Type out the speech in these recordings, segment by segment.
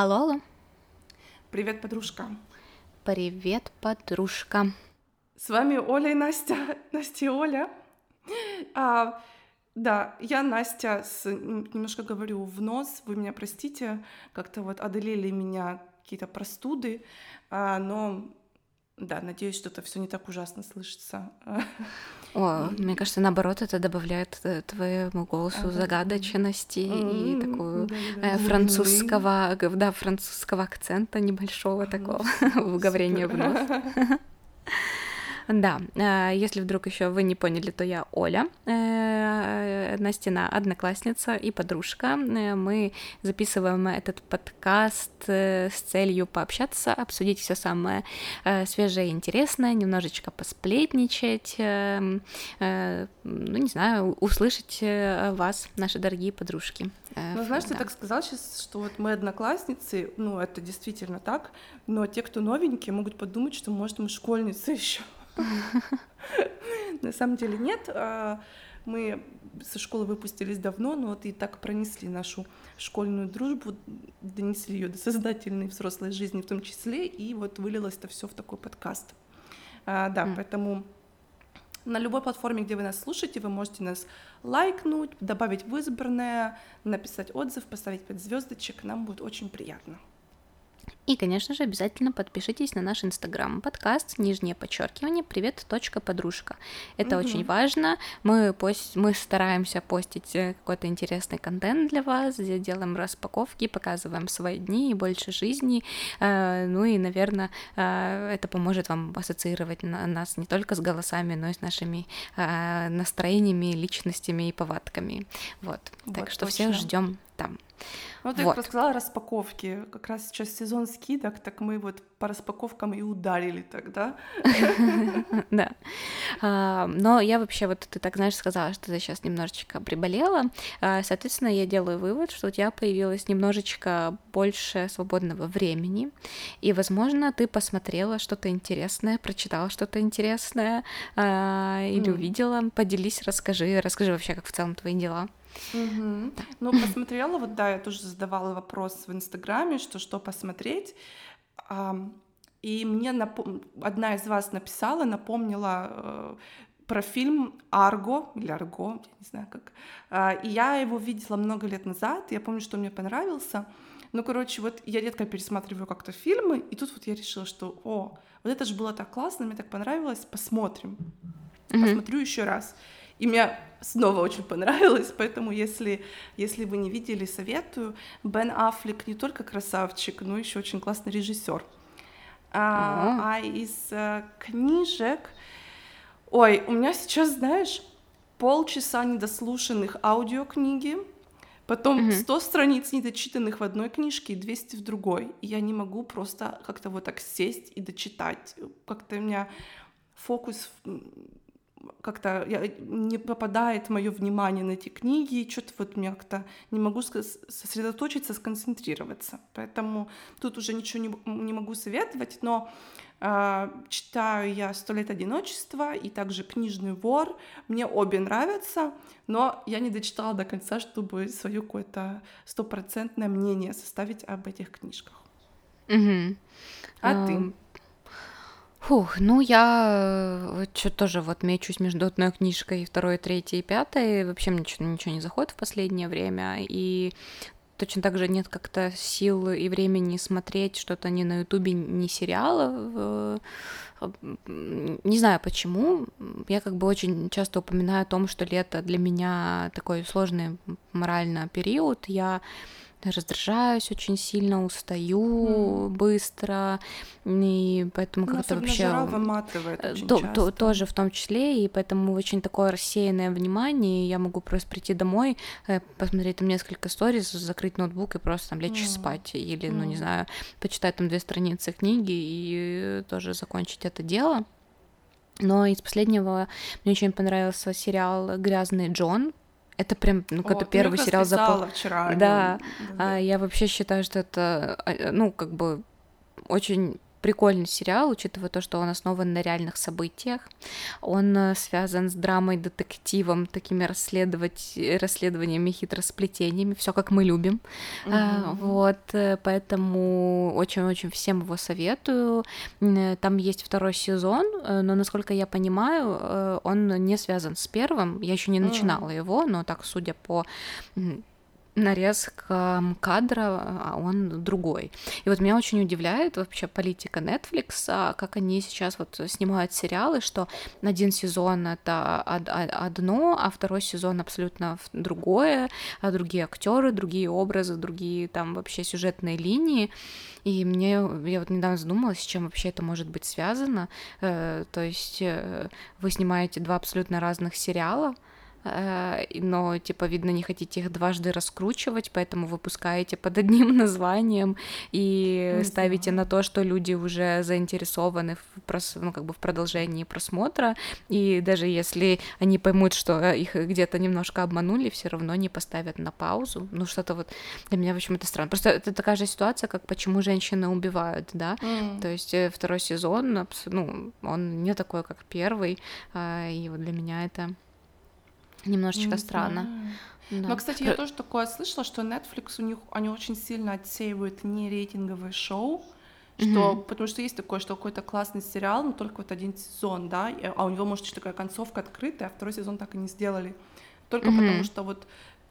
Алло, алло. Привет, подружка. Привет, подружка. С вами Оля и Настя. Настя и Оля. А, да, я Настя, с, немножко говорю в нос, вы меня простите, как-то вот одолели меня какие-то простуды, а, но да, надеюсь, что это все не так ужасно слышится. О, мне кажется, наоборот, это добавляет э, твоему голосу ага. загадочности и да, э, французского, да, французского акцента небольшого такого в говорении в нос. Да, э, если вдруг еще вы не поняли, то я Оля, э, Настина одноклассница и подружка. Э, мы записываем этот подкаст с целью пообщаться, обсудить все самое свежее и интересное, немножечко посплетничать, ну, не знаю, услышать вас, наши дорогие подружки. Ну, знаешь, да. ты так сказал сейчас, что вот мы одноклассницы, ну, это действительно так, но те, кто новенькие, могут подумать, что, может, мы школьницы еще. На самом деле нет. А, мы со школы выпустились давно, но вот и так пронесли нашу школьную дружбу, донесли ее до сознательной взрослой жизни в том числе, и вот вылилось это все в такой подкаст. А, да, mm. поэтому на любой платформе, где вы нас слушаете, вы можете нас лайкнуть, добавить в избранное, написать отзыв, поставить 5 звездочек. Нам будет очень приятно. И, конечно же, обязательно подпишитесь на наш инстаграм, подкаст, нижнее подчеркивание, привет, точка, подружка. Это угу. очень важно. Мы, пост... мы стараемся постить э, какой-то интересный контент для вас, делаем распаковки, показываем свои дни и больше жизни. Э, ну и, наверное, э, это поможет вам ассоциировать нас не только с голосами, но и с нашими настроениями, личностями и повадками. Вот. вот так что точно. всех ждем там. Ну, ты вот. рассказала распаковки. Как раз сейчас сезон скидок, так мы вот по распаковкам и ударили тогда. Да. А, но я вообще, вот ты так, знаешь, сказала, что ты сейчас немножечко приболела. А, соответственно, я делаю вывод, что у тебя появилось немножечко больше свободного времени. И, возможно, ты посмотрела что-то интересное, прочитала что-то интересное а, или увидела. Поделись, расскажи. Расскажи вообще, как в целом твои дела. Угу. Ну, посмотрела, вот да, я тоже задавала вопрос в Инстаграме, что что посмотреть. И мне напом... одна из вас написала, напомнила э, про фильм «Арго», или «Арго», я не знаю как. А, и я его видела много лет назад, я помню, что мне понравился. Ну, короче, вот я редко пересматриваю как-то фильмы, и тут вот я решила, что, о, вот это же было так классно, мне так понравилось, посмотрим. Mm-hmm. Посмотрю еще раз. И мне снова очень понравилось, поэтому если, если вы не видели, советую. Бен Аффлек не только красавчик, но еще очень классный режиссер. А, а из а, книжек... Ой, у меня сейчас, знаешь, полчаса недослушанных аудиокниги, потом mm-hmm. 100 страниц недочитанных в одной книжке и 200 в другой. И я не могу просто как-то вот так сесть и дочитать. Как-то у меня фокус как-то не попадает мое внимание на эти книги, и что-то вот мне как-то не могу сосредоточиться, сконцентрироваться. Поэтому тут уже ничего не, не могу советовать, но э, читаю я «Сто лет одиночества» и также «Книжный вор». Мне обе нравятся, но я не дочитала до конца, чтобы свое какое-то стопроцентное мнение составить об этих книжках. Угу. А um... ты? Фух, ну я э, что тоже вот мечусь между одной книжкой, второй, третьей пятой. Вообще мне ничего, ничего не заходит в последнее время. И точно так же нет как-то сил и времени смотреть что-то ни на Ютубе, ни сериалов. Не знаю почему. Я как бы очень часто упоминаю о том, что лето для меня такой сложный морально период. Я раздражаюсь очень сильно, устаю mm. быстро, и поэтому ну, как-то вообще... Жара выматывает э, очень то, часто. То, тоже в том числе, и поэтому очень такое рассеянное внимание, и я могу просто прийти домой, э, посмотреть там несколько сториз, закрыть ноутбук и просто там лечь mm. спать, или, mm. ну, не знаю, почитать там две страницы книги и тоже закончить это дело. Но из последнего мне очень понравился сериал «Грязный Джон», это прям, ну, это первый сериал за пол... вчера. Да, а, я вообще считаю, что это, а, ну, как бы очень прикольный сериал, учитывая то, что он основан на реальных событиях. Он э, связан с драмой, детективом, такими расследовать, расследованиями, хитросплетениями, все как мы любим. Mm-hmm. Вот, э, поэтому очень-очень всем его советую. Там есть второй сезон, но, насколько я понимаю, он не связан с первым. Я еще не начинала mm-hmm. его, но так, судя по нарезка кадра, а он другой. И вот меня очень удивляет вообще политика Netflix, а как они сейчас вот снимают сериалы, что один сезон это одно, а второй сезон абсолютно другое, а другие актеры, другие образы, другие там вообще сюжетные линии. И мне, я вот недавно задумалась, с чем вообще это может быть связано. Э, то есть э, вы снимаете два абсолютно разных сериала, но, типа, видно, не хотите их дважды раскручивать, поэтому выпускаете под одним названием и mm-hmm. ставите на то, что люди уже заинтересованы в, прос... ну, как бы в продолжении просмотра, и даже если они поймут, что их где-то немножко обманули, все равно не поставят на паузу. Ну, что-то вот для меня, в общем, это странно. Просто это такая же ситуация, как почему женщины убивают, да? Mm. То есть э, второй сезон, ну, он не такой, как первый, и вот для меня это немножечко не странно. Да. Но, кстати, я тоже такое слышала, что Netflix у них они очень сильно отсеивают не рейтинговые шоу, что, mm-hmm. потому что есть такое, что какой-то классный сериал, но только вот один сезон, да, а у него может быть такая концовка открытая, а второй сезон так и не сделали, только mm-hmm. потому что вот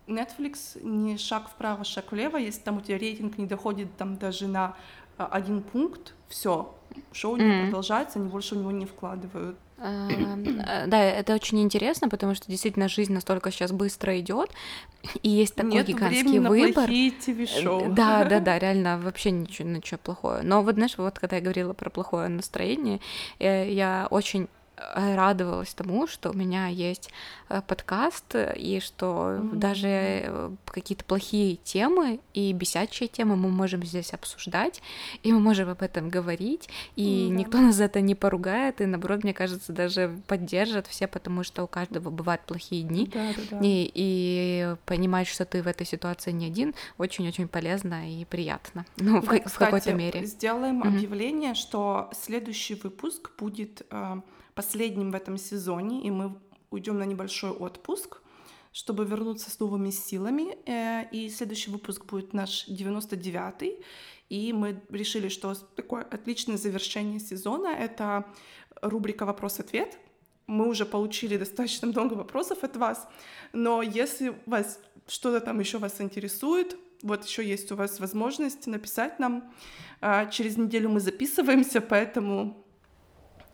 Netflix не шаг вправо, шаг влево, если там у тебя рейтинг не доходит там даже на а, один пункт, все, шоу не mm-hmm. продолжается, они больше в него не вкладывают. Эм, э, да, это очень интересно, потому что действительно жизнь настолько сейчас быстро идет, и есть такой Нет гигантский выбор. ТV-шоу. Да, да, да, реально вообще ничего, ничего плохое. Но вот знаешь, вот когда я говорила про плохое настроение, э, я очень Э, радовалась тому, что у меня есть э, подкаст, и что mm-hmm. даже э, какие-то плохие темы и бесячие темы мы можем здесь обсуждать, и мы можем об этом говорить, и mm-hmm. никто нас за это не поругает, и наоборот, мне кажется, даже поддержат все, потому что у каждого бывают плохие дни, да, да, да. И, и понимать, что ты в этой ситуации не один, очень-очень полезно и приятно, ну, да, в, в какой-то мере. Сделаем mm-hmm. объявление, что следующий выпуск будет последним в этом сезоне, и мы уйдем на небольшой отпуск, чтобы вернуться с новыми силами. Э, и следующий выпуск будет наш 99-й. И мы решили, что такое отличное завершение сезона — это рубрика «Вопрос-ответ». Мы уже получили достаточно много вопросов от вас, но если вас что-то там еще вас интересует, вот еще есть у вас возможность написать нам. А, через неделю мы записываемся, поэтому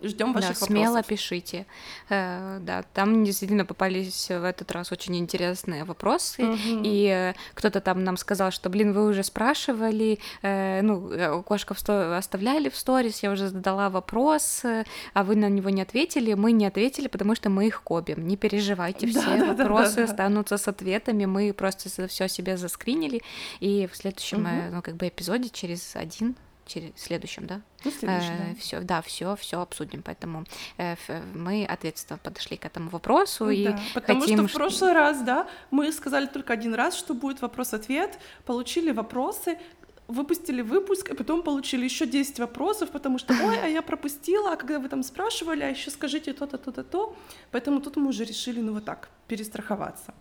Ждем ваших да, смело пишите. Э, да, там действительно попались в этот раз очень интересные вопросы, угу. и э, кто-то там нам сказал, что, блин, вы уже спрашивали, э, ну, э, кошка в сто... оставляли в сторис, я уже задала вопрос, а вы на него не ответили. Мы не ответили, потому что мы их копим. Не переживайте, все да, вопросы да, да, останутся с ответами. Мы просто все себе заскринили, и в следующем, угу. ну, как бы эпизоде через один через следующем, да? Ну, следующем, э, да. Все, да, все, все обсудим. Поэтому э, мы ответственно подошли к этому вопросу и да, потому хотим, что в прошлый раз, да, мы сказали только один раз, что будет вопрос-ответ, получили вопросы, выпустили выпуск, и потом получили еще 10 вопросов, потому что, ой, а я пропустила, а когда вы там спрашивали, а еще скажите то-то, то-то, то. Поэтому тут мы уже решили, ну вот так, перестраховаться.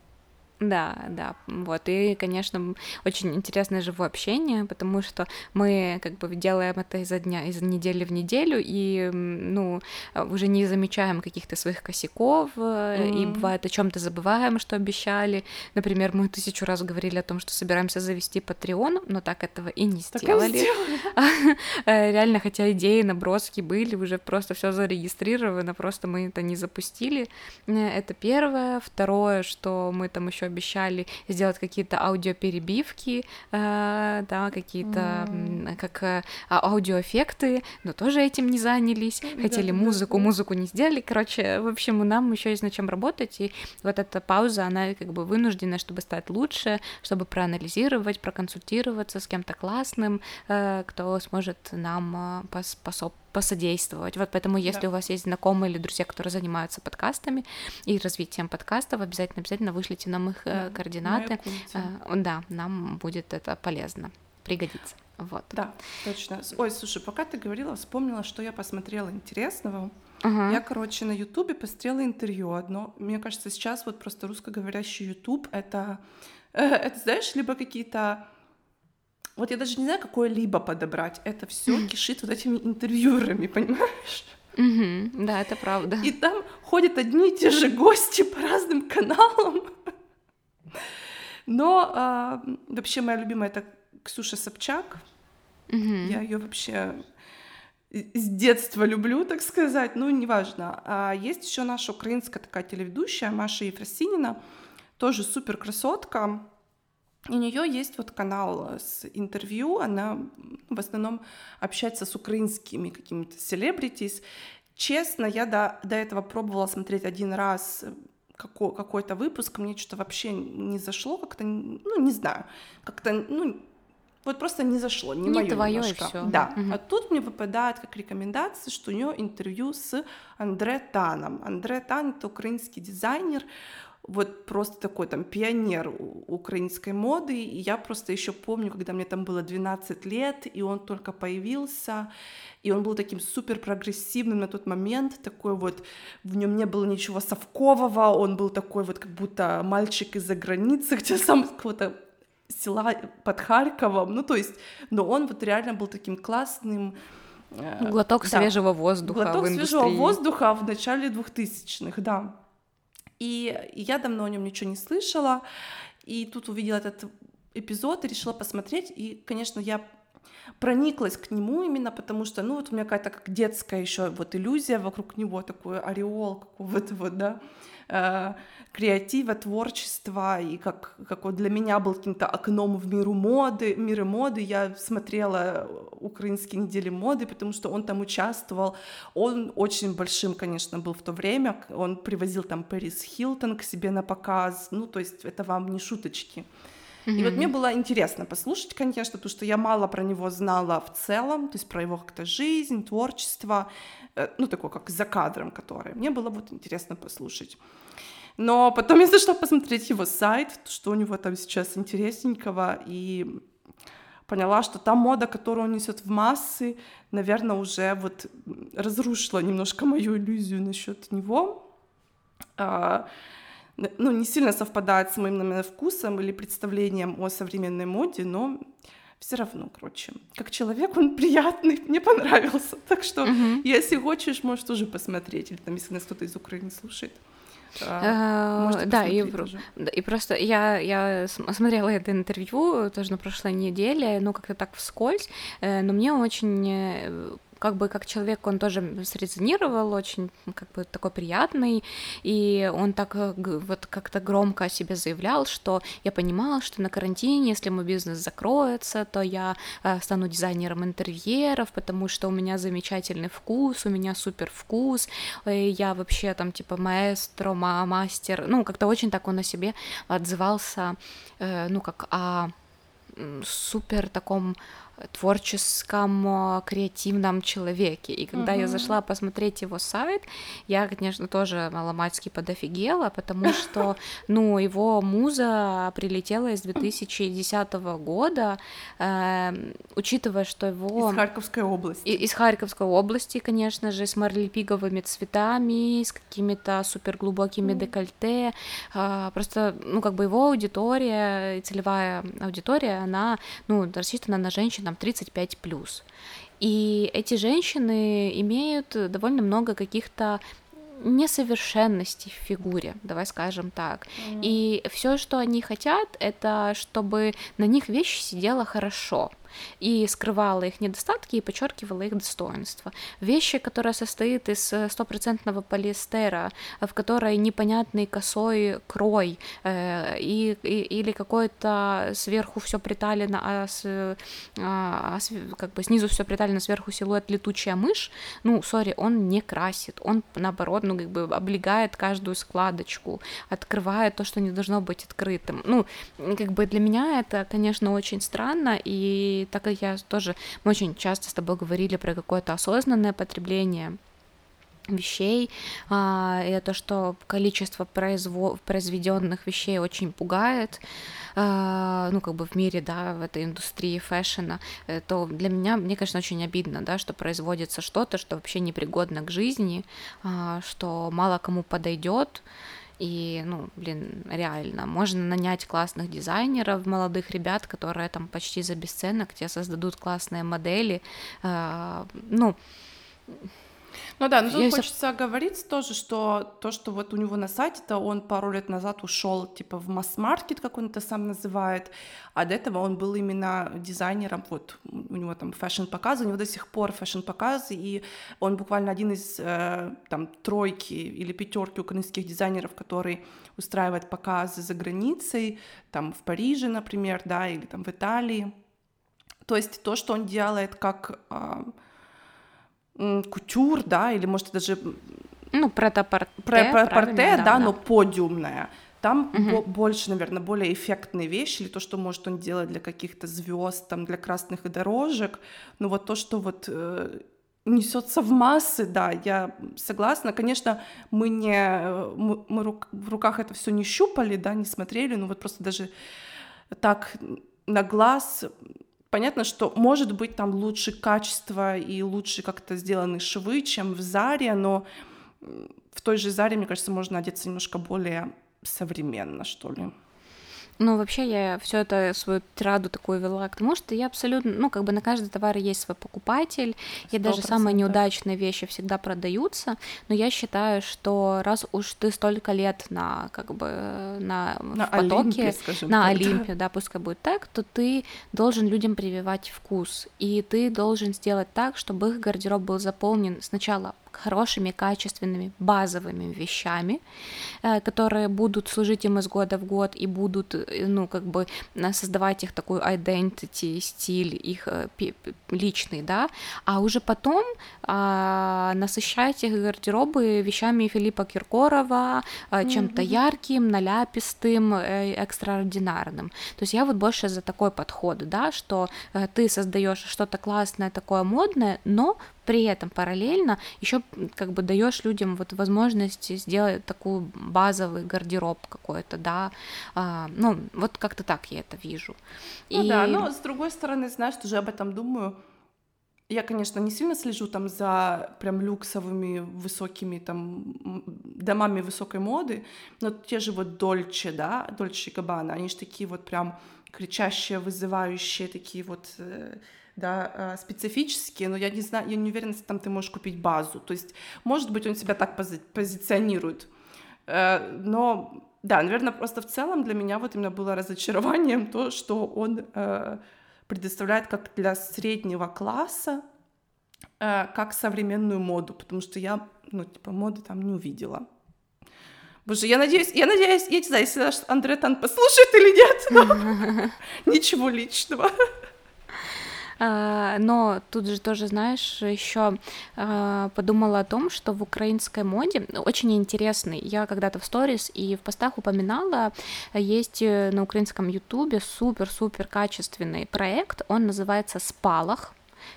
Да, да, вот, и, конечно, очень интересное живое общение, потому что мы как бы делаем это изо дня, из недели в неделю, и, ну, уже не замечаем каких-то своих косяков, mm-hmm. и бывает о чем то забываем, что обещали. Например, мы тысячу раз говорили о том, что собираемся завести Patreon, но так этого и не сделали. Э, реально, хотя идеи, наброски были, уже просто все зарегистрировано, просто мы это не запустили. Э, это первое. Второе, что мы там еще обещали сделать какие-то аудиоперебивки, э, да, какие-то mm. как э, аудиоэффекты, но тоже этим не занялись. Хотели да, музыку, да, музыку не сделали. Короче, в общем, нам еще есть над чем работать, и вот эта пауза, она как бы вынуждена, чтобы стать лучше, чтобы проанализировать, проконсультироваться с кем-то классным, э, кто сможет нам способ посодействовать. Вот поэтому, если да. у вас есть знакомые или друзья, которые занимаются подкастами и развитием подкастов, обязательно обязательно вышлите нам их э, да, координаты. Э, да, нам будет это полезно. пригодится. Вот. Да, точно. Ой, слушай, пока ты говорила, вспомнила, что я посмотрела интересного. Uh-huh. Я, короче, на Ютубе посмотрела интервью одно. Мне кажется, сейчас вот просто русскоговорящий Ютуб это, э, это, знаешь, либо какие-то вот я даже не знаю, какое-либо подобрать. Это все кишит вот этими интервьюерами, понимаешь? Mm-hmm. Да, это правда. И там ходят одни и те же гости по разным каналам. Но а, вообще моя любимая это Ксюша Собчак. Mm-hmm. Я ее вообще с детства люблю, так сказать, ну, неважно. А есть еще наша украинская такая телеведущая Маша Ефросинина, тоже супер красотка. У нее есть вот канал с интервью, она в основном общается с украинскими какими-то селебритис. Честно, я до, до этого пробовала смотреть один раз какой, какой-то выпуск, мне что-то вообще не зашло, как-то, ну, не знаю, как-то, ну, вот просто не зашло, не, не мое твое немножко. И всё. Да. Угу. А тут мне выпадает как рекомендация, что у нее интервью с Андре Таном. Андре Тан это украинский дизайнер, вот просто такой там пионер украинской моды. И я просто еще помню, когда мне там было 12 лет, и он только появился, и он был таким супер прогрессивным на тот момент, такой вот, в нем не было ничего совкового, он был такой вот как будто мальчик из-за границы, хотя сам какого-то села под Харьковом, ну то есть, но он вот реально был таким классным, э, Глоток да. свежего воздуха Глоток в индустрии. свежего воздуха в начале 2000-х, да. И я давно о нем ничего не слышала, и тут увидела этот эпизод и решила посмотреть, и, конечно, я прониклась к нему именно потому, что, ну, вот у меня какая-то как детская еще вот иллюзия вокруг него, такой ореол какого-то вот, да, э, креатива, творчества, и как, как вот для меня был каким-то окном в миру моды, миры моды, я смотрела украинские недели моды, потому что он там участвовал, он очень большим, конечно, был в то время, он привозил там Пэрис Хилтон к себе на показ, ну, то есть это вам не шуточки. Mm-hmm. И вот мне было интересно послушать, конечно, потому что я мало про него знала в целом, то есть про его как-то жизнь, творчество, э, ну, такое как за кадром, которое. Мне было вот интересно послушать. Но потом я зашла посмотреть его сайт, что у него там сейчас интересненького, и поняла, что та мода, которую он несет в массы, наверное, уже вот разрушила немножко мою иллюзию насчет него. Ну, не сильно совпадает с моим наверное, вкусом или представлением о современной моде, но все равно, короче, как человек он приятный, мне понравился. Так что, uh-huh. если хочешь, можешь тоже посмотреть, или там, если нас кто-то из Украины слушает. А, да, и, и просто я, я смотрела это интервью тоже на прошлой неделе, ну как-то так вскользь, э, но мне очень э, как бы как человек он тоже срезонировал, очень как бы такой приятный, и он так э, вот как-то громко о себе заявлял, что я понимала, что на карантине, если мой бизнес закроется, то я э, стану дизайнером интерьеров, потому что у меня замечательный вкус, у меня супер вкус, я вообще там типа маэстро, мастер, ну как-то очень так он о себе отзывался, э, ну как о супер таком творческом, креативном человеке. И когда uh-huh. я зашла посмотреть его сайт, я, конечно, тоже маломальски подофигела, потому что, ну, его муза прилетела из 2010 года, э, учитывая, что его... Из Харьковской области. И, из Харьковской области, конечно же, с марлепиговыми цветами, с какими-то суперглубокими mm. декольте. Э, просто, ну, как бы его аудитория, целевая аудитория, она, ну, рассчитана на женщин там 35 плюс. И эти женщины имеют довольно много каких-то несовершенности в фигуре, давай скажем так. Mm. И все, что они хотят, это чтобы на них вещь сидела хорошо и скрывала их недостатки и подчеркивала их достоинства. Вещи, которая состоит из э, стопроцентного полиэстера, в которой непонятный косой крой э, и, и, или какой-то сверху все приталено, а, с, а, а как бы снизу все приталено, сверху силуэт летучая мышь, ну, сори, он не красит, он наоборот, ну, как бы облегает каждую складочку, открывает то, что не должно быть открытым. Ну, как бы для меня это, конечно, очень странно, и так как я тоже, мы очень часто с тобой говорили про какое-то осознанное потребление, вещей, а, и то, что количество произво- произведенных вещей очень пугает, а, ну, как бы в мире, да, в этой индустрии фэшена, э, то для меня, мне, конечно, очень обидно, да, что производится что-то, что вообще непригодно к жизни, а, что мало кому подойдет, и, ну, блин, реально, можно нанять классных дизайнеров, молодых ребят, которые там почти за бесценок тебе создадут классные модели. Э, ну, ну да, но тут Есть... хочется говорить тоже, что то, что вот у него на сайте, то он пару лет назад ушел типа в масс-маркет, как он это сам называет, а до этого он был именно дизайнером, вот у него там фэшн-показы, у него до сих пор фэшн-показы, и он буквально один из э, там тройки или пятерки украинских дизайнеров, который устраивает показы за границей, там в Париже, например, да, или там в Италии. То есть то, что он делает как э, кутюр, да, или может даже... Ну, претапорте, претапорте, да, да, но подиумная. Там угу. больше, наверное, более эффектные вещи, или то, что может он делать для каких-то звезд, там, для красных дорожек. Но вот то, что вот э, несется в массы, да, я согласна. Конечно, мы не э, мы, мы рук, в руках это все не щупали, да, не смотрели, но вот просто даже так на глаз Понятно, что может быть там лучше качество и лучше как-то сделаны швы, чем в Заре, но в той же Заре, мне кажется, можно одеться немножко более современно, что ли. Ну, вообще, я все это свою тираду такую вела к тому, что я абсолютно, ну, как бы на каждый товар есть свой покупатель, и даже самые неудачные вещи всегда продаются, но я считаю, что раз уж ты столько лет на, как бы, на, на в потоке, Олимпе, на так. Олимпе, да, пускай будет так, то ты должен людям прививать вкус, и ты должен сделать так, чтобы их гардероб был заполнен сначала хорошими, качественными, базовыми вещами, э, которые будут служить им из года в год и будут, э, ну, как бы создавать их такую identity, стиль, их э, личный, да, а уже потом а, насыщать их гардеробы вещами Филиппа Киркорова, чем-то mm-hmm. ярким, наляпистым, экстраординарным. То есть я вот больше за такой подход, да, что ты создаешь что-то классное, такое модное, но при этом параллельно еще как бы даешь людям вот возможность сделать такую базовый гардероб какой-то, да, а, ну вот как-то так я это вижу. Ну И... да, но с другой стороны, знаешь, тоже об этом думаю. Я, конечно, не сильно слежу там за прям люксовыми высокими там домами высокой моды, но те же вот Дольче, да, Дольче Габбана, они же такие вот прям кричащие, вызывающие, такие вот э, да, э, специфические, но я не знаю, я не уверена, что там ты можешь купить базу. То есть, может быть, он себя так пози- позиционирует. Э, но, да, наверное, просто в целом для меня вот именно было разочарованием то, что он э, предоставляет как для среднего класса, как современную моду, потому что я, ну, типа, моды там не увидела. Боже, я надеюсь, я надеюсь, я не знаю, если наш Андре Тан послушает или нет, но ничего личного. А, но тут же тоже, знаешь, еще а, подумала о том, что в украинской моде очень интересный. Я когда-то в сторис и в постах упоминала, есть э, на украинском ютубе супер-супер качественный проект, он называется «Спалах»,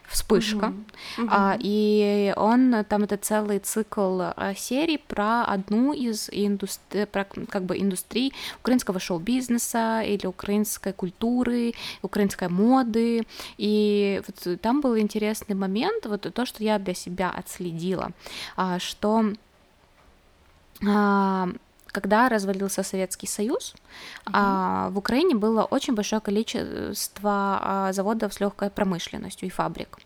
вспышка. Uh-huh. А, и он там это целый цикл а, серий про одну из индустри, про, как бы индустрий украинского шоу-бизнеса или украинской культуры, украинской моды. И вот там был интересный момент, вот то, что я для себя отследила, а, что а, когда развалился Советский Союз, угу. а, в Украине было очень большое количество а, заводов с легкой промышленностью и фабрик.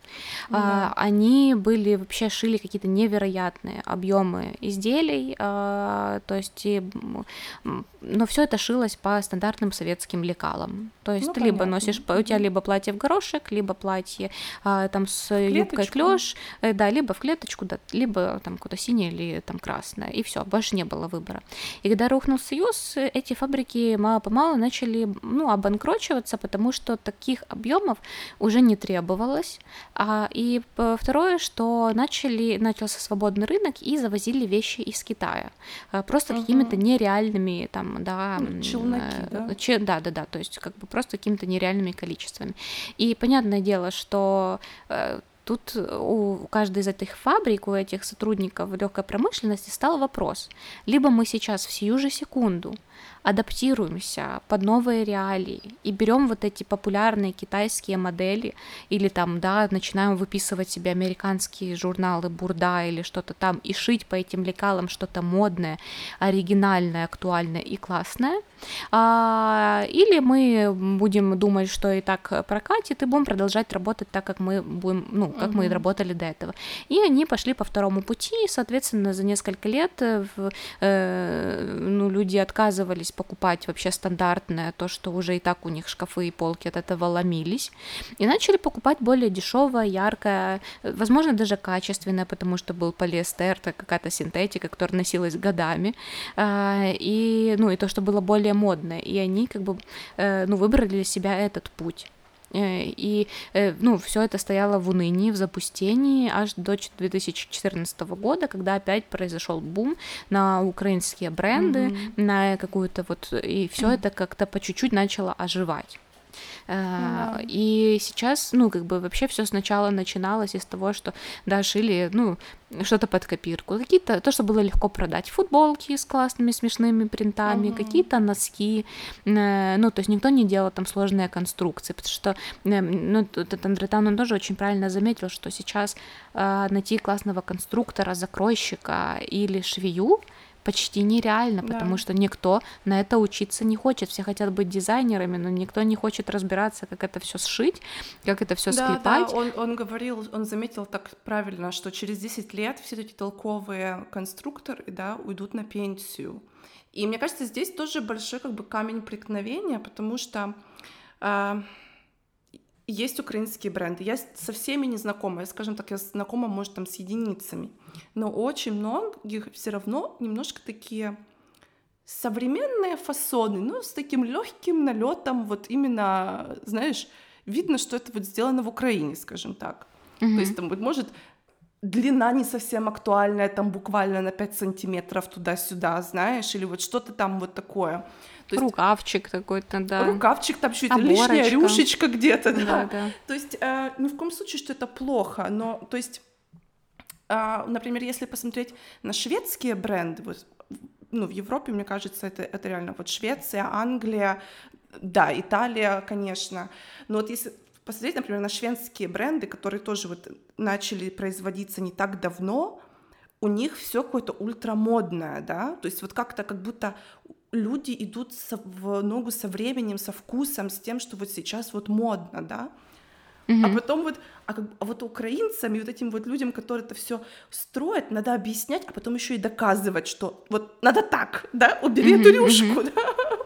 Угу. А, они были вообще шили какие-то невероятные объемы изделий, а, то есть, и, но все это шилось по стандартным советским лекалам. То есть ну, ты понятно. либо носишь, у тебя либо платье в горошек, либо платье а, там с юбкой клеш, э, да, либо в клеточку, да, либо там какое-то синее или там красное, и все, больше не было выбора. И когда рухнул Союз, эти фабрики мало-помалу начали ну, обанкрочиваться, потому что таких объемов уже не требовалось. А, и второе, что начали, начался свободный рынок и завозили вещи из Китая. А, просто угу. какими-то нереальными там, да... Ну, челноки, э, да? Че, да, да, да, то есть как бы просто какими-то нереальными количествами. И понятное дело, что э, тут у каждой из этих фабрик, у этих сотрудников легкой промышленности стал вопрос. Либо мы сейчас в сию же секунду адаптируемся под новые реалии и берем вот эти популярные китайские модели или там, да, начинаем выписывать себе американские журналы Бурда или что-то там и шить по этим лекалам что-то модное, оригинальное, актуальное и классное, а, или мы будем думать, что и так прокатит, и будем продолжать работать так, как мы будем, ну, как угу. мы работали до этого. И они пошли по второму пути, и, соответственно, за несколько лет э, э, ну, люди отказывались покупать вообще стандартное, то, что уже и так у них шкафы и полки от этого ломились, и начали покупать более дешевое, яркое, возможно, даже качественное, потому что был полиэстер, какая-то синтетика, которая носилась годами, а, и, ну, и то, что было более модное, и они как бы, э, ну, выбрали для себя этот путь. Э, и э, ну, все это стояло в унынии, в запустении аж до 2014 года, когда опять произошел бум на украинские бренды, mm-hmm. на какую-то вот и все mm-hmm. это как-то по чуть-чуть начало оживать. Mm-hmm. И сейчас, ну, как бы вообще все сначала начиналось из того, что, да, шили, ну, что-то под копирку, какие-то, то, что было легко продать, футболки с классными смешными принтами, mm-hmm. какие-то носки, э, ну, то есть никто не делал там сложные конструкции, потому что, э, ну, этот Андретан, он тоже очень правильно заметил, что сейчас э, найти классного конструктора, закройщика или швею, почти нереально, потому да. что никто на это учиться не хочет. Все хотят быть дизайнерами, но никто не хочет разбираться, как это все сшить, как это все да, склепать. Да, он, он говорил, он заметил так правильно, что через 10 лет все эти толковые конструкторы да, уйдут на пенсию. И мне кажется, здесь тоже большой как бы камень преткновения, потому что э, есть украинские бренды. Я со всеми не знакома. Я, скажем так, я знакома, может, там с единицами. Но очень многих все равно немножко такие современные фасоны, ну, с таким легким налетом, вот именно, знаешь, видно, что это вот сделано в Украине, скажем так. Mm-hmm. То есть там, вот, может, длина не совсем актуальная, там буквально на 5 сантиметров туда-сюда, знаешь, или вот что-то там вот такое. То есть, рукавчик такой-то, да. Рукавчик, там чуть лишняя рюшечка где-то, да. да, да. То есть э, ни в коем случае, что это плохо, но, то есть, э, например, если посмотреть на шведские бренды, вот, ну, в Европе, мне кажется, это, это реально вот Швеция, Англия, да, Италия, конечно, но вот если посмотреть, например, на шведские бренды, которые тоже вот начали производиться не так давно, у них все какое-то ультрамодное, да, то есть вот как-то как будто люди идут со, в ногу со временем, со вкусом, с тем, что вот сейчас вот модно, да. Mm-hmm. А потом вот, а, как, а вот украинцам и вот этим вот людям, которые это все строят, надо объяснять, а потом еще и доказывать, что вот надо так, да, убери mm-hmm. эту рюшку, mm-hmm. да.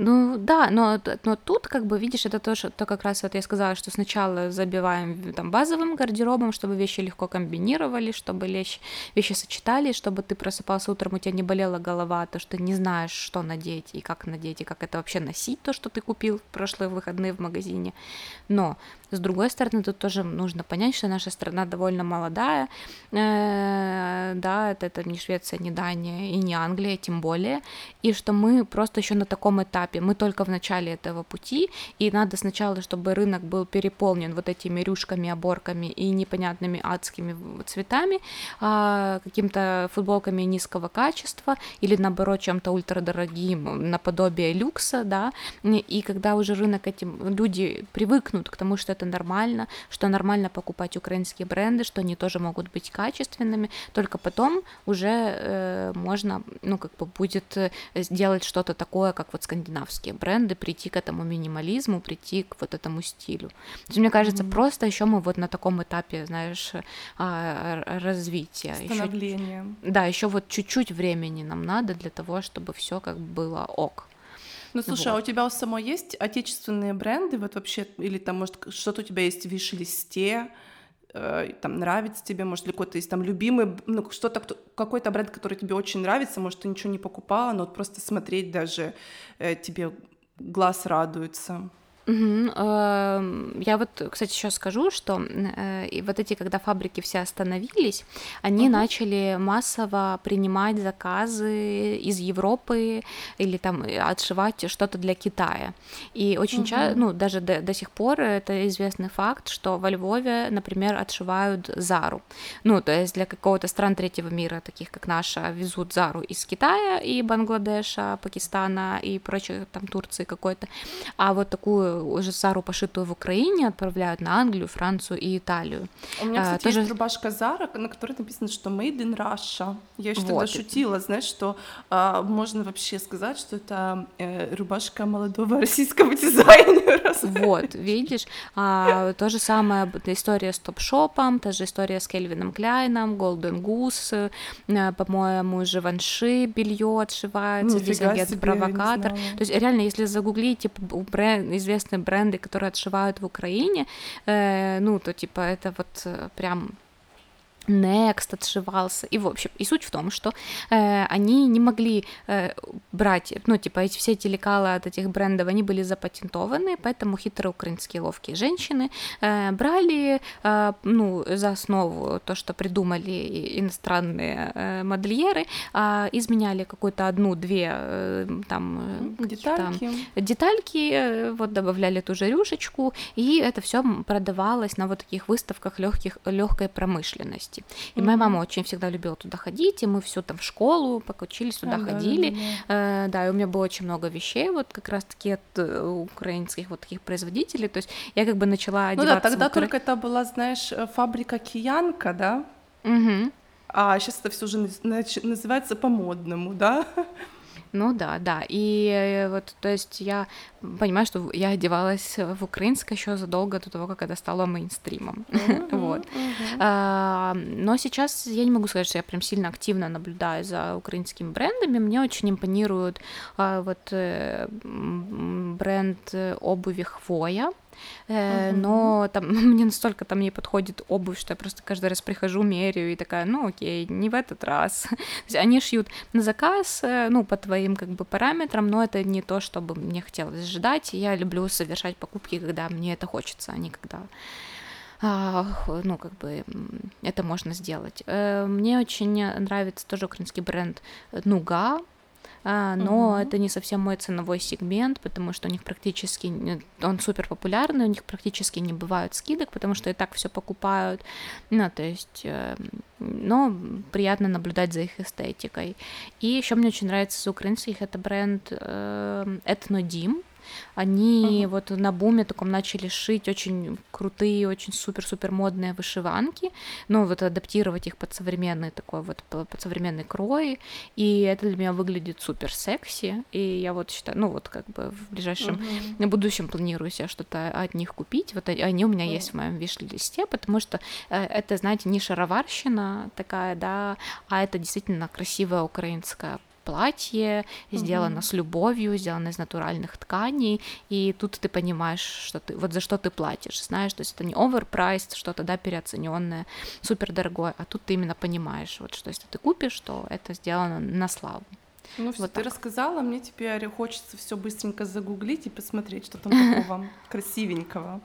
Ну да, но, но тут, как бы, видишь, это тоже то как раз вот я сказала, что сначала забиваем там базовым гардеробом, чтобы вещи легко комбинировали, чтобы вещи, вещи сочетались, чтобы ты просыпался утром, у тебя не болела голова, то, что ты не знаешь, что надеть и как надеть, и как это вообще носить, то, что ты купил в прошлые выходные в магазине. Но с другой стороны, тут тоже нужно понять, что наша страна довольно молодая, э, да, это, это не Швеция, не Дания и не Англия, тем более, и что мы просто еще на таком этапе, мы только в начале этого пути, и надо сначала, чтобы рынок был переполнен вот этими рюшками, оборками и непонятными адскими цветами, э, каким-то футболками низкого качества или наоборот чем-то ультрадорогим, наподобие люкса, да, и когда уже рынок этим, люди привыкнут к тому, что это нормально, что нормально покупать украинские бренды, что они тоже могут быть качественными, только потом уже э, можно, ну, как бы будет э, сделать что-то такое, как вот скандинавские бренды, прийти к этому минимализму, прийти к вот этому стилю. То есть, мне кажется, mm-hmm. просто еще мы вот на таком этапе, знаешь, а, развития. Становления. Ещё, да, еще вот чуть-чуть времени нам надо для того, чтобы все как было ок. Ну, слушай, вот. а у тебя у самой есть отечественные бренды, вот вообще, или там, может, что-то у тебя есть в виш-листе, э, там нравится тебе, может, ли какой-то есть там любимый, ну, что-то, какой-то бренд, который тебе очень нравится, может, ты ничего не покупала, но вот просто смотреть даже э, тебе глаз радуется. Угу. Я вот, кстати, сейчас скажу, что э, вот эти, когда фабрики все остановились, они угу. начали массово принимать заказы из Европы или там отшивать что-то для Китая. И очень угу. часто, ну, даже до, до сих пор это известный факт, что во Львове, например, отшивают Зару. Ну, то есть для какого-то стран третьего мира, таких как наша, везут Зару из Китая и Бангладеша, Пакистана и прочее, там Турции какой-то. А вот такую Зару, пошитую в Украине, отправляют на Англию, Францию и Италию. У меня, кстати, а, тоже... есть рубашка Зара, на которой написано, что Made in Russia. Я еще вот. тогда шутила, знаешь, что а, можно вообще сказать, что это э, рубашка молодого российского дизайнера. Вот, видишь, а, то же самое история с Топшопом, та же история с Кельвином Кляйном, Golden Goose, э, по-моему, Живанши белье отшивается, Нифига здесь агент-провокатор. То есть реально, если загуглить, типа, бренд, известные бренды, которые отшивают в Украине, э, ну, то типа это вот э, прям Next отшивался. И, в общем, и суть в том, что э, они не могли э, брать, ну, типа, эти все эти лекала от этих брендов, они были запатентованы, поэтому хитрые украинские ловкие женщины э, брали, э, ну, за основу то, что придумали иностранные э, модельеры, э, изменяли какую-то одну-две э, там, детальки, детальки э, вот добавляли ту же рюшечку, и это все продавалось на вот таких выставках легких, легкой промышленности области. И mm-hmm. моя мама очень всегда любила туда ходить, и мы все там в школу, пока учились, туда а, ходили. Да, да, да. Э, да, и у меня было очень много вещей, вот как раз-таки от э, украинских вот таких производителей. То есть я как бы начала одеваться... Ну да, тогда только это была, знаешь, э, фабрика Киянка, да? Угу. А сейчас это все уже называется по-модному, да? Ну да, да. И э, вот, то есть я понимаю, что я одевалась в украинское еще задолго до того, как это стало мейнстримом. вот. А, но сейчас я не могу сказать, что я прям сильно активно наблюдаю за украинскими брендами. Мне очень импонирует а, вот э, бренд э, обуви Хвоя. Uh-huh. Но там мне настолько там не подходит обувь, что я просто каждый раз прихожу, меряю и такая, ну окей, не в этот раз. Они шьют на заказ, э, ну по твоим как бы параметрам, но это не то, чтобы мне хотелось ждать. Я люблю совершать покупки, когда мне это хочется, а не когда а, ну, как бы это можно сделать. Э, мне очень нравится тоже украинский бренд Нуга, но угу. это не совсем мой ценовой сегмент, потому что у них практически он супер популярный, у них практически не бывают скидок, потому что и так все покупают, ну то есть, э, но приятно наблюдать за их эстетикой. И еще мне очень нравится из украинских это бренд э, Этнодим, они uh-huh. вот на буме таком начали шить очень крутые, очень супер-супер модные вышиванки, ну вот адаптировать их под современный такой вот, под современный крой, и это для меня выглядит супер секси, и я вот считаю, ну вот как бы в ближайшем uh-huh. будущем планирую себе что-то от них купить, вот они у меня uh-huh. есть в моем виш-листе, потому что э, это, знаете, не шароварщина такая, да, а это действительно красивая украинская платье, сделано mm-hmm. с любовью, сделано из натуральных тканей, и тут ты понимаешь, что ты вот за что ты платишь, знаешь, то есть это не оверпрайс, что-то да переоцененное, супер дорогое, а тут ты именно понимаешь, вот что если ты купишь, то это сделано на славу. Ну, вот ты так. рассказала, мне теперь хочется все быстренько загуглить и посмотреть, что там такого красивенького.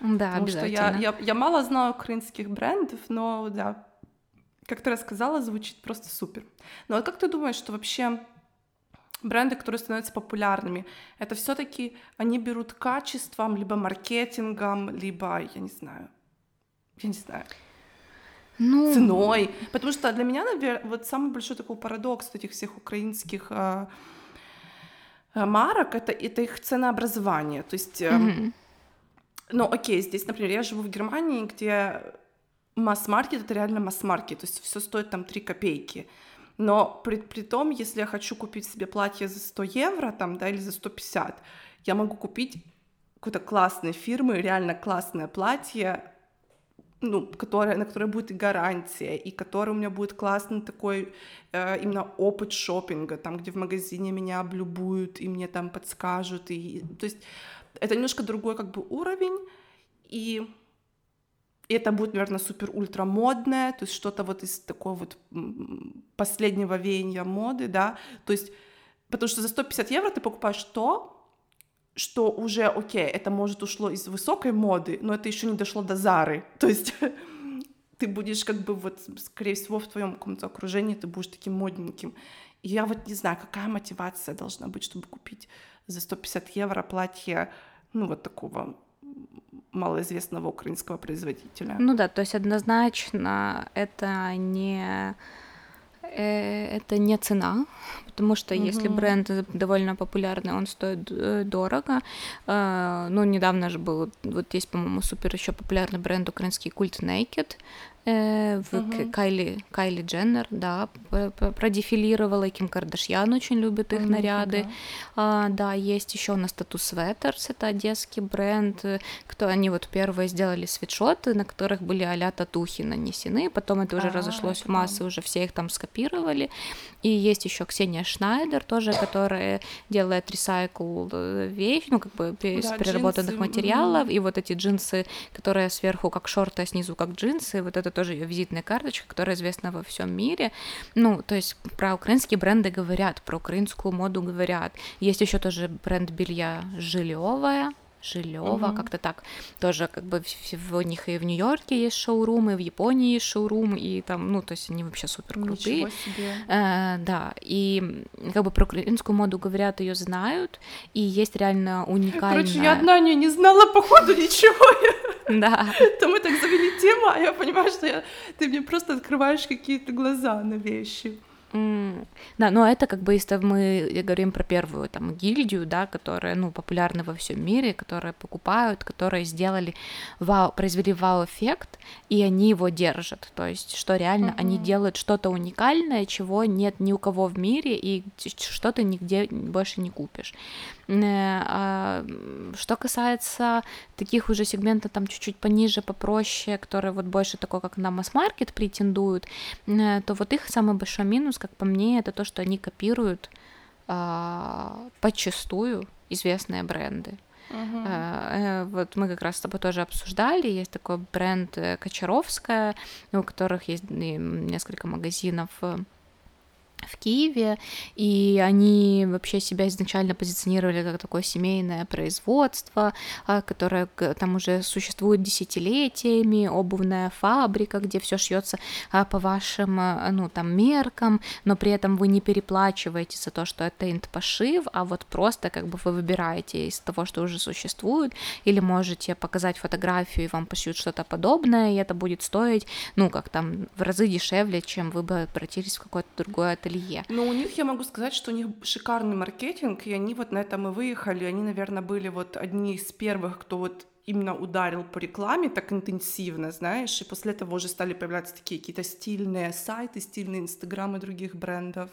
Да, Потому что я, я, я мало знаю украинских брендов, но да, как ты рассказала, звучит просто супер. Но вот как ты думаешь, что вообще бренды, которые становятся популярными, это все-таки они берут качеством, либо маркетингом, либо, я не знаю, я не знаю, ну... ценой. Потому что для меня, наверное, вот самый большой такой парадокс этих всех украинских э, марок это, это их ценообразование. То есть, э, mm-hmm. ну окей, здесь, например, я живу в Германии, где масс-маркет это реально масс-маркет, то есть все стоит там 3 копейки. Но при, при том, если я хочу купить себе платье за 100 евро, там, да, или за 150, я могу купить какой-то классной фирмы, реально классное платье, ну, которое, на которое будет гарантия, и которое у меня будет классный такой э, именно опыт шопинга, там, где в магазине меня облюбуют, и мне там подскажут, и, то есть это немножко другой как бы уровень, и это будет, наверное, супер-ультра модное, то есть что-то вот из такого вот последнего веяния моды, да, то есть, потому что за 150 евро ты покупаешь то, что уже, окей, это может ушло из высокой моды, но это еще не дошло до Зары. То есть ты будешь как бы вот, скорее всего, в твоем каком-то окружении ты будешь таким модненьким. И я вот не знаю, какая мотивация должна быть, чтобы купить за 150 евро платье, ну, вот такого малоизвестного украинского производителя. Ну да, то есть однозначно это не Э, это не цена, потому что mm-hmm. если бренд довольно популярный, он стоит э, дорого. Э, ну, недавно же был, вот есть, по-моему, супер еще популярный бренд украинский Cult Naked, Э, в угу. Кайли, Кайли Дженнер, да, продефилировала, и Ким Кардашьян очень любит их наряды. Да. А, да, есть еще на статус Sweaters, это одесский бренд, кто они вот первые сделали свитшоты, на которых были а-ля татухи нанесены, потом это уже а, разошлось в массы, уже все их там скопировали. И есть еще Ксения Шнайдер тоже, которая делает ресайкл э, вещь, ну как бы из да, переработанных джинсы. материалов, и вот эти джинсы, которые сверху как шорты, а снизу как джинсы, вот это это тоже ее визитная карточка, которая известна во всем мире. Ну, то есть про украинские бренды говорят, про украинскую моду говорят. Есть еще тоже бренд белья Жилевая, Жилева, угу. как-то так. Тоже как бы в, у них и в Нью-Йорке есть шоурумы, и в Японии есть шоурум, и там, ну, то есть они вообще супер крутые. Ничего себе. Э, да, и как бы про украинскую моду говорят, ее знают, и есть реально уникальная... Короче, я одна не, не знала походу ничего. Да. То мы так завели тему, а я понимаю, что я, ты мне просто открываешь какие-то глаза на вещи. Mm. Да, но это как бы если мы говорим про первую там гильдию, да, которая ну популярна во всем мире, которые покупают, которые сделали вау, произвели вау-эффект, и они его держат. То есть, что реально mm-hmm. они делают что-то уникальное, чего нет ни у кого в мире, и что ты нигде больше не купишь. Э, а, что касается таких уже сегментов там чуть-чуть пониже, попроще, которые вот больше такой, как на масс-маркет претендуют, э, то вот их самый большой минус, как по мне, это то, что они копируют а, подчастую известные бренды. Uh-huh. Вот мы как раз с тобой тоже обсуждали, есть такой бренд Кочаровская, у которых есть несколько магазинов в Киеве, и они вообще себя изначально позиционировали как такое семейное производство, а, которое там уже существует десятилетиями, обувная фабрика, где все шьется а, по вашим, а, ну, там, меркам, но при этом вы не переплачиваете за то, что это инт-пошив, а вот просто как бы вы выбираете из того, что уже существует, или можете показать фотографию, и вам пошьют что-то подобное, и это будет стоить, ну, как там, в разы дешевле, чем вы бы обратились в какое-то другое ателье. Но у них, я могу сказать, что у них шикарный маркетинг, и они вот на этом и выехали. Они, наверное, были вот одни из первых, кто вот именно ударил по рекламе так интенсивно, знаешь, и после этого уже стали появляться такие какие-то стильные сайты, стильные инстаграмы других брендов.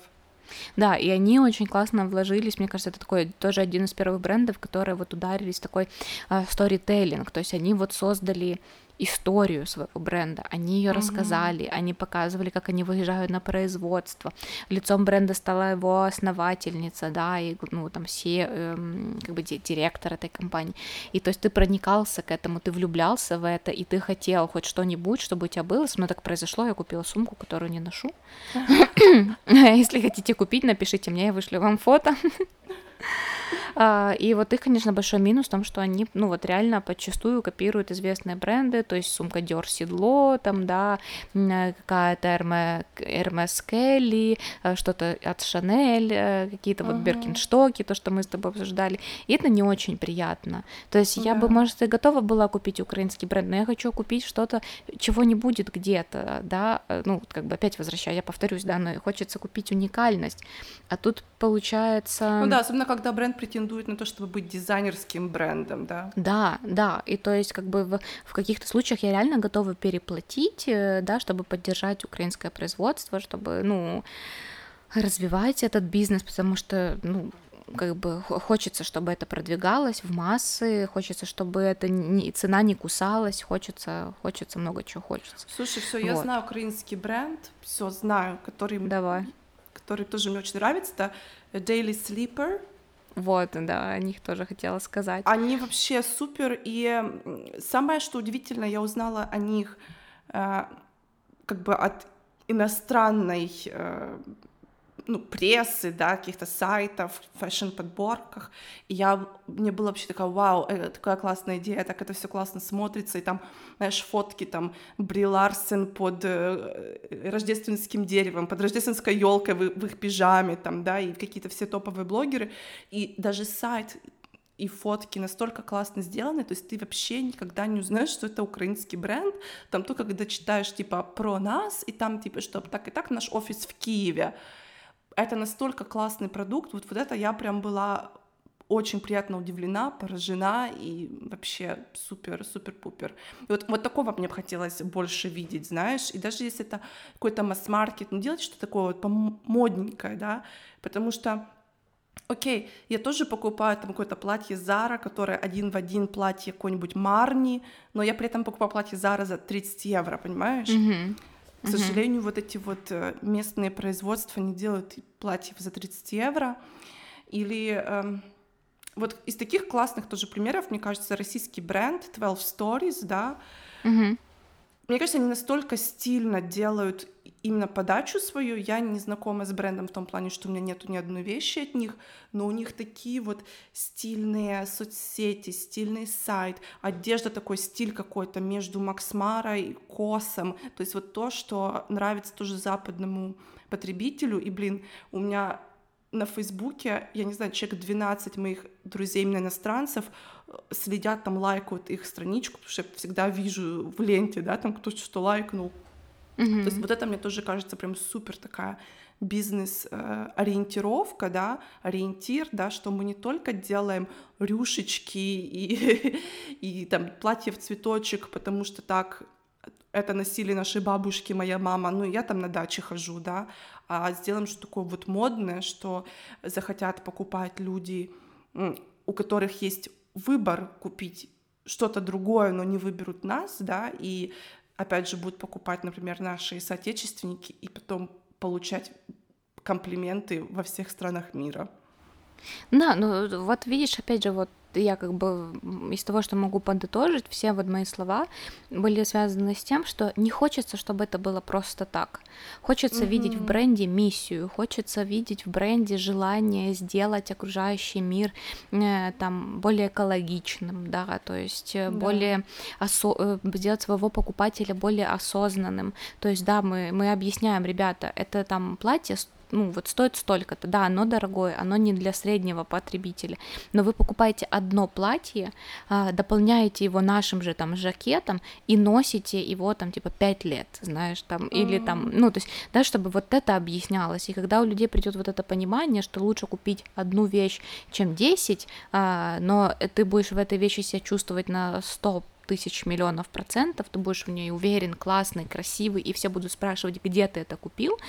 Да, и они очень классно вложились, мне кажется, это такой тоже один из первых брендов, которые вот ударились в такой сторителлинг, uh, то есть они вот создали историю своего бренда, они ее угу. рассказали, они показывали, как они выезжают на производство. Лицом бренда стала его основательница, да, и ну там все эм, как бы директор этой компании. И то есть ты проникался к этому, ты влюблялся в это, и ты хотел хоть что-нибудь, чтобы у тебя было. Со мной так произошло, я купила сумку, которую не ношу. Если хотите купить, напишите мне, я вышлю вам фото. А, и вот их, конечно, большой минус в том, что они, ну вот реально подчастую копируют известные бренды, то есть сумка Dior Седло, там, да, какая-то Hermes Kelly, э, что-то от Chanel, э, какие-то вот Беркинштоки, то, что мы с тобой обсуждали. И это не очень приятно. То есть я бы, может, и готова была купить украинский бренд, но я хочу купить что-то, чего не будет где-то, да, э, ну, как бы опять возвращаю, я повторюсь, да, но хочется купить уникальность. А тут получается... Ну да, особенно когда бренд претендует на то, чтобы быть дизайнерским брендом, да? Да, да, и то есть как бы в, в каких-то случаях я реально готова переплатить, э, да, чтобы поддержать украинское производство, чтобы, ну, развивать этот бизнес, потому что, ну, как бы хочется, чтобы это продвигалось в массы, хочется, чтобы это не, цена не кусалась, хочется, хочется много чего хочется. Слушай, все, я знаю украинский бренд, все знаю, который Давай который тоже мне очень нравится, это Daily Sleeper. Вот, да, о них тоже хотела сказать. Они вообще супер, и самое, что удивительно, я узнала о них э, как бы от иностранной э, ну, прессы, да, каких-то сайтов, фэшн-подборках, и я, мне было вообще такая, вау, это такая классная идея, так это все классно смотрится, и там, знаешь, фотки там Бри Ларсен под э, рождественским деревом, под рождественской елкой в, в их пижаме, там, да, и какие-то все топовые блогеры, и даже сайт и фотки настолько классно сделаны, то есть ты вообще никогда не узнаешь, что это украинский бренд, там только когда читаешь типа про нас, и там типа, что так и так наш офис в Киеве, это настолько классный продукт, вот, вот это я прям была очень приятно удивлена, поражена и вообще супер, супер, пупер. И вот, вот такого мне бы хотелось больше видеть, знаешь, и даже если это какой-то масс-маркет, ну делать что-то такое вот модненькое, да, потому что Окей, я тоже покупаю там какое-то платье Зара, которое один в один платье какой-нибудь Марни, но я при этом покупаю платье Зара за 30 евро, понимаешь? Mm-hmm. К сожалению, вот эти вот э, местные производства не делают платьев за 30 евро. Или эм, вот из таких классных тоже примеров, мне кажется, российский бренд 12 Stories, да, mm-hmm. мне кажется, они настолько стильно делают именно подачу свою. Я не знакома с брендом в том плане, что у меня нету ни одной вещи от них, но у них такие вот стильные соцсети, стильный сайт, одежда такой стиль какой-то между Макс Мара и Косом. То есть вот то, что нравится тоже западному потребителю. И, блин, у меня на Фейсбуке, я не знаю, человек 12 моих друзей именно иностранцев следят там, лайкают их страничку, потому что я всегда вижу в ленте, да, там кто-то что лайкнул, Mm-hmm. То есть вот это мне тоже кажется прям супер такая бизнес-ориентировка, да, ориентир, да, что мы не только делаем рюшечки и, и там платье в цветочек, потому что так это носили наши бабушки, моя мама, ну я там на даче хожу, да, а сделаем что такое вот модное, что захотят покупать люди, у которых есть выбор купить что-то другое, но не выберут нас, да, и опять же, будут покупать, например, наши соотечественники и потом получать комплименты во всех странах мира. Да, ну вот видишь, опять же, вот я как бы из того, что могу подытожить, все вот мои слова были связаны с тем, что не хочется, чтобы это было просто так. Хочется mm-hmm. видеть в бренде миссию, хочется видеть в бренде желание сделать окружающий мир э, там более экологичным, да, то есть э, да. более осо- э, сделать своего покупателя более осознанным. То есть да, мы мы объясняем, ребята, это там платье ну, вот стоит столько-то, да, оно дорогое, оно не для среднего потребителя, но вы покупаете одно платье, а, дополняете его нашим же там жакетом и носите его там типа 5 лет, знаешь, там, или там, ну, то есть, да, чтобы вот это объяснялось, и когда у людей придет вот это понимание, что лучше купить одну вещь, чем 10, а, но ты будешь в этой вещи себя чувствовать на 100 тысяч миллионов процентов, ты будешь в ней уверен, классный, красивый, и все будут спрашивать, где ты это купил,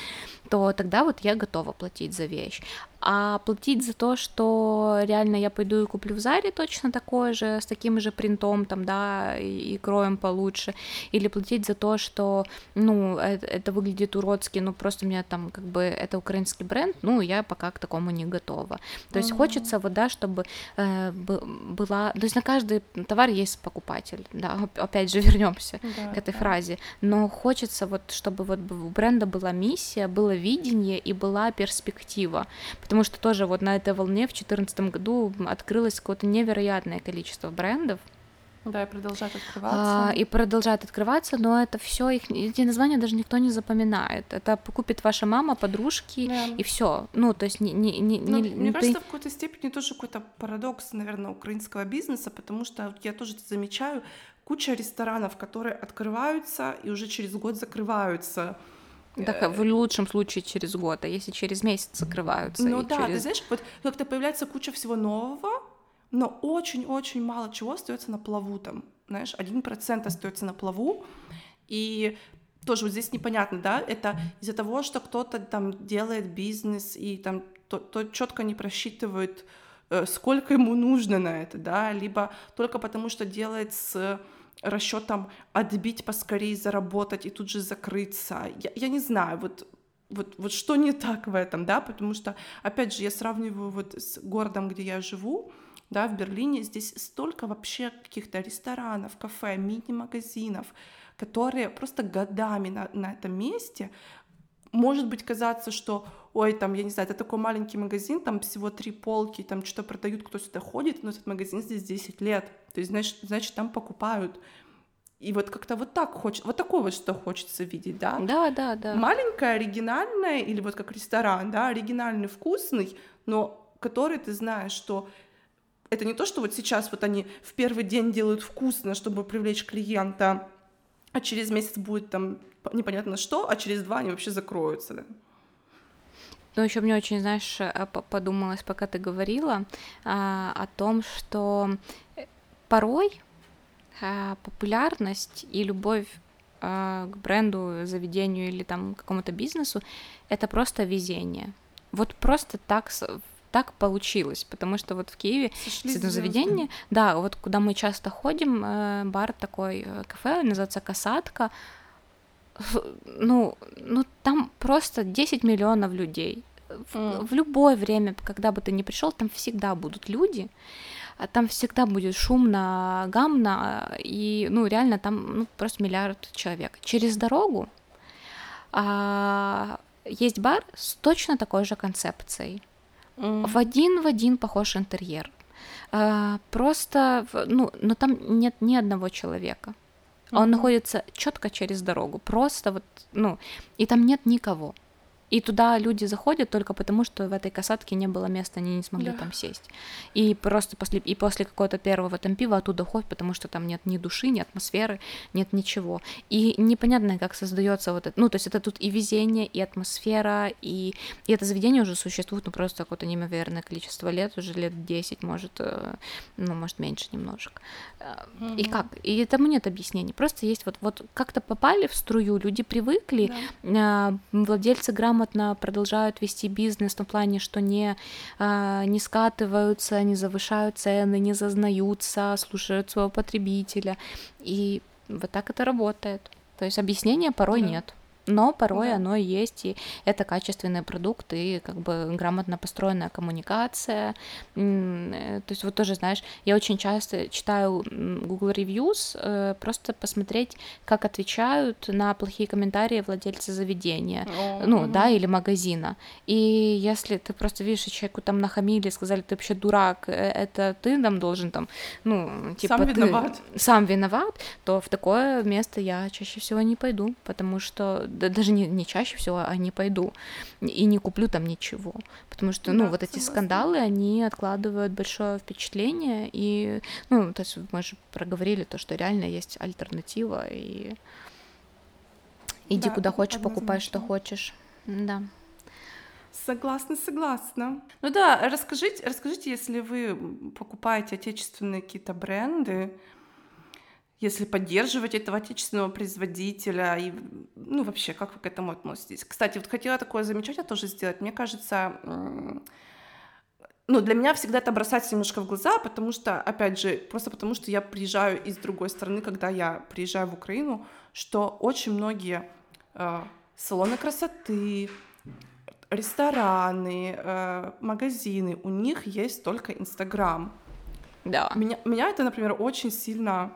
то тогда вот я готова платить за вещь. А платить за то, что реально я пойду и куплю в Заре точно такое же, с таким же принтом, там, да, и, и кроем получше, или платить за то, что, ну, это, это выглядит уродски, ну, просто у меня там, как бы, это украинский бренд, ну, я пока к такому не готова. То есть mm-hmm. хочется вот, да, чтобы э, была, то есть на каждый товар есть покупатель, да, опять же вернемся да, к этой да. фразе, но хочется вот, чтобы вот у бренда была миссия, было видение и была перспектива, потому что тоже вот на этой волне в 2014 году открылось какое-то невероятное количество брендов, да, и продолжают открываться. А, и продолжают открываться, но это все их эти названия даже никто не запоминает. Это купит ваша мама, подружки да. и все. Ну, то есть не, не, не, ну, не Мне ты... кажется, в какой-то степени тоже какой-то парадокс, наверное, украинского бизнеса, потому что я тоже замечаю куча ресторанов, которые открываются и уже через год закрываются. Э, в лучшем случае через год, а если через месяц закрываются. Ну да, через... ты знаешь, вот как-то появляется куча всего нового, но очень-очень мало чего остается на плаву там, знаешь, один процент остается на плаву, и тоже вот здесь непонятно, да, это из-за того, что кто-то там делает бизнес и там то, то четко не просчитывает, э, сколько ему нужно на это, да, либо только потому, что делает с расчетом отбить поскорее, заработать и тут же закрыться. Я, я не знаю, вот вот, вот что не так в этом, да, потому что, опять же, я сравниваю вот с городом, где я живу, да, в Берлине здесь столько вообще каких-то ресторанов, кафе, мини-магазинов, которые просто годами на, на этом месте может быть казаться, что ой, там, я не знаю, это такой маленький магазин, там всего три полки, там что-то продают, кто сюда ходит, но этот магазин здесь 10 лет, то есть, значит, значит там покупают. И вот как-то вот так хочется, вот такое вот что хочется видеть, да? Да, да, да. Маленькое, оригинальное, или вот как ресторан, да, оригинальный, вкусный, но который ты знаешь, что это не то, что вот сейчас вот они в первый день делают вкусно, чтобы привлечь клиента, а через месяц будет там непонятно что, а через два они вообще закроются. Да? Ну, еще мне очень, знаешь, э, подумалось, пока ты говорила, а, о том, что э, порой а, популярность и любовь к бренду, заведению или там какому-то бизнесу это просто везение. Вот просто так так получилось, потому что вот в Киеве Сошлись это заведение, да, вот куда мы часто ходим, э, бар такой, кафе, называется Касатка, ну, ну там просто 10 миллионов людей. В, mm. в любое время, когда бы ты ни пришел, там всегда будут люди, а там всегда будет шумно, гамно, и, ну, реально там ну, просто миллиард человек. Через дорогу а, есть бар с точно такой же концепцией. Mm. В один в один похож интерьер. А, просто, ну, но там нет ни одного человека. Mm-hmm. Он находится четко через дорогу, просто вот, ну, и там нет никого. И туда люди заходят только потому, что в этой касатке не было места, они не смогли да. там сесть. И просто после, и после какого-то первого там пива оттуда ходят, потому что там нет ни души, ни атмосферы, нет ничего. И непонятно, как создается вот это. Ну, то есть это тут и везение, и атмосфера, и, и это заведение уже существует, ну, просто какое-то неимоверное количество лет, уже лет 10, может, э, ну, может, меньше немножко. Mm-hmm. И как? И этому нет объяснений. Просто есть вот, вот как-то попали в струю, люди привыкли, да. владельцы грамм грамотно продолжают вести бизнес в том плане, что не, а, не скатываются, не завышают цены, не зазнаются, слушают своего потребителя. И вот так это работает. То есть объяснения порой да. нет но порой да. оно и есть, и это качественный продукт, и как бы грамотно построенная коммуникация. Э, то есть вот тоже, знаешь, я очень часто читаю Google Reviews, э, просто посмотреть, как отвечают на плохие комментарии владельцы заведения, О, ну, да, или магазина. И если ты просто видишь, человеку там нахамили, сказали, ты вообще дурак, э, это ты там должен там, ну, типа... Сам виноват. Сам виноват, то в такое место я чаще всего не пойду, потому что да, даже не, не чаще всего, а не пойду и не куплю там ничего, потому что, ну, да, вот эти скандалы, они откладывают большое впечатление, и, ну, то есть мы же проговорили то, что реально есть альтернатива, и иди да, куда хочешь, покупай, что хочешь, да. Согласна, согласна. Ну да, расскажите, расскажите, если вы покупаете отечественные какие-то бренды, если поддерживать этого отечественного производителя и ну вообще как вы к этому относитесь кстати вот хотела такое замечание тоже сделать мне кажется ну, для меня всегда это бросается немножко в глаза, потому что, опять же, просто потому что я приезжаю из другой страны, когда я приезжаю в Украину, что очень многие э, салоны красоты, рестораны, э, магазины, у них есть только Инстаграм. Да. Меня, меня это, например, очень сильно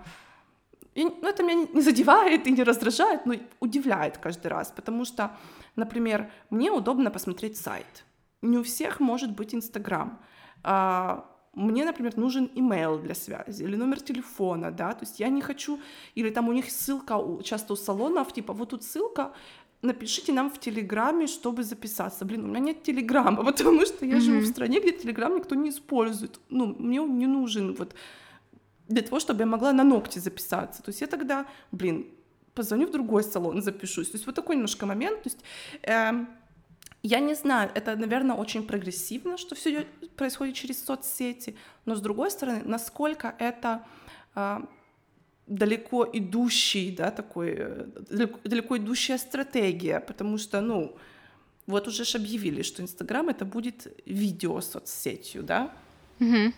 и, ну, это меня не задевает и не раздражает, но удивляет каждый раз, потому что, например, мне удобно посмотреть сайт. Не у всех может быть Инстаграм. А, мне, например, нужен имейл для связи или номер телефона, да, то есть я не хочу, или там у них ссылка часто у салонов, типа вот тут ссылка, напишите нам в Телеграме, чтобы записаться. Блин, у меня нет Телеграма, потому что я mm-hmm. живу в стране, где Телеграм никто не использует. Ну, мне он не нужен вот для того, чтобы я могла на ногти записаться. То есть я тогда, блин, позвоню в другой салон, запишусь. То есть вот такой немножко момент. То есть э, я не знаю, это, наверное, очень прогрессивно, что все происходит через соцсети, но с другой стороны, насколько это э, далеко идущий, да, такой, э, далеко, далеко идущая стратегия, потому что, ну, вот уже ж объявили, что Инстаграм это будет видео соцсетью, да? Угу.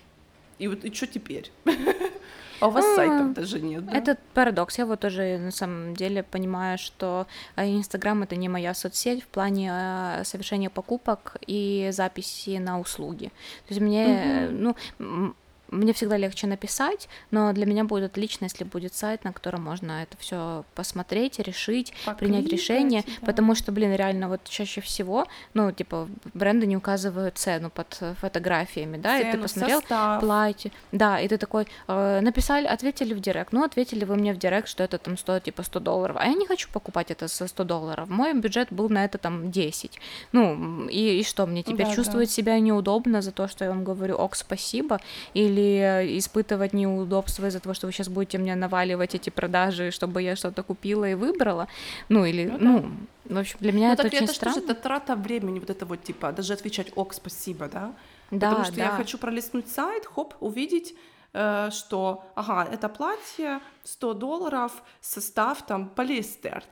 И вот и что теперь? А у вас а, сайтов даже нет, да? Это парадокс. Я вот тоже на самом деле понимаю, что э, Инстаграм это не моя соцсеть в плане э, совершения покупок и записи на услуги. То есть мне, угу. ну, мне всегда легче написать, но для меня будет отлично, если будет сайт, на котором можно это все посмотреть, решить, Покликать, принять решение, да. потому что, блин, реально вот чаще всего, ну, типа, бренды не указывают цену под фотографиями, да, цену, и ты посмотрел состав. платье, да, и ты такой, э, написали, ответили в директ, ну, ответили вы мне в директ, что это там стоит, типа, 100 долларов, а я не хочу покупать это за 100 долларов, мой бюджет был на это там 10, ну, и, и что, мне теперь да, чувствовать да. себя неудобно за то, что я вам говорю, ок, спасибо, или испытывать неудобства из-за того, что вы сейчас будете мне наваливать эти продажи, чтобы я что-то купила и выбрала, ну, или, ну, ну в общем, для меня ну, это очень это странно. Что это трата времени, вот это вот, типа, даже отвечать ок, спасибо, да? Да, Потому что да. я хочу пролистнуть сайт, хоп, увидеть, э, что, ага, это платье 100 долларов, состав там полиэстер.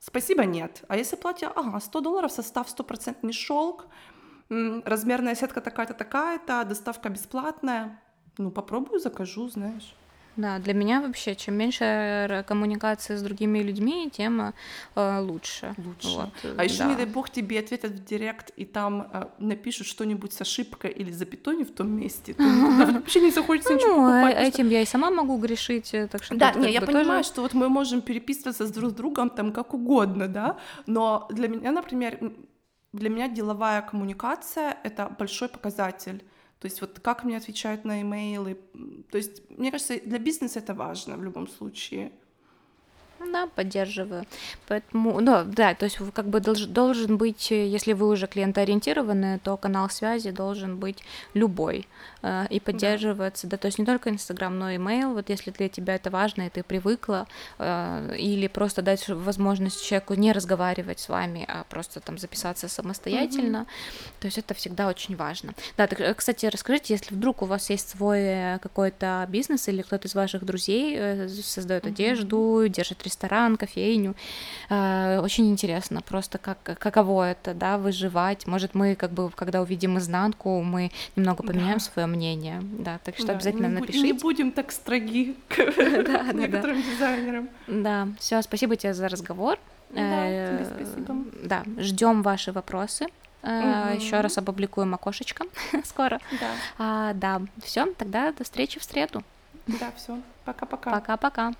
Спасибо, нет. А если платье, ага, 100 долларов, состав стопроцентный шелк, размерная сетка такая-то, такая-то, доставка бесплатная. Ну, попробую, закажу, знаешь. Да, для меня вообще, чем меньше коммуникации с другими людьми, тем э, лучше. Лучше. Вот, а еще, да. не дай бог, тебе ответят в директ, и там э, напишут что-нибудь с ошибкой или запятой не в том месте. Вообще не захочется ничего ну, покупать. Этим я и сама могу грешить, э, так что... Да, не, я понимаю, что вот мы можем переписываться с друг с другом там как угодно, да, но для меня, например, для меня деловая коммуникация — это большой показатель. То есть вот как мне отвечают на имейлы. То есть мне кажется, для бизнеса это важно в любом случае. Да, поддерживаю. Поэтому, ну, да, то есть как бы долж, должен быть, если вы уже клиентоориентированы, то канал связи должен быть любой э, и поддерживаться, да. да, то есть не только Инстаграм, но и имейл, вот если для тебя это важно, и ты привыкла, э, или просто дать возможность человеку не разговаривать с вами, а просто там записаться самостоятельно, mm-hmm. то есть это всегда очень важно. Да, так, э, кстати, расскажите, если вдруг у вас есть свой какой-то бизнес или кто-то из ваших друзей создает mm-hmm. одежду, держит ресторан, кофейню. Э, очень интересно просто, как, каково это, да, выживать. Может, мы как бы, когда увидим изнанку, мы немного поменяем да. свое мнение, да, так что да, обязательно не напишите. Не будем так строги к некоторым дизайнерам. Да, все, спасибо тебе за разговор. Да, э, спасибо. Да, ждем ваши вопросы. Угу. Еще раз опубликуем окошечко скоро. Да. А, да, все, тогда до встречи в среду. Да, все. Пока-пока. Пока-пока.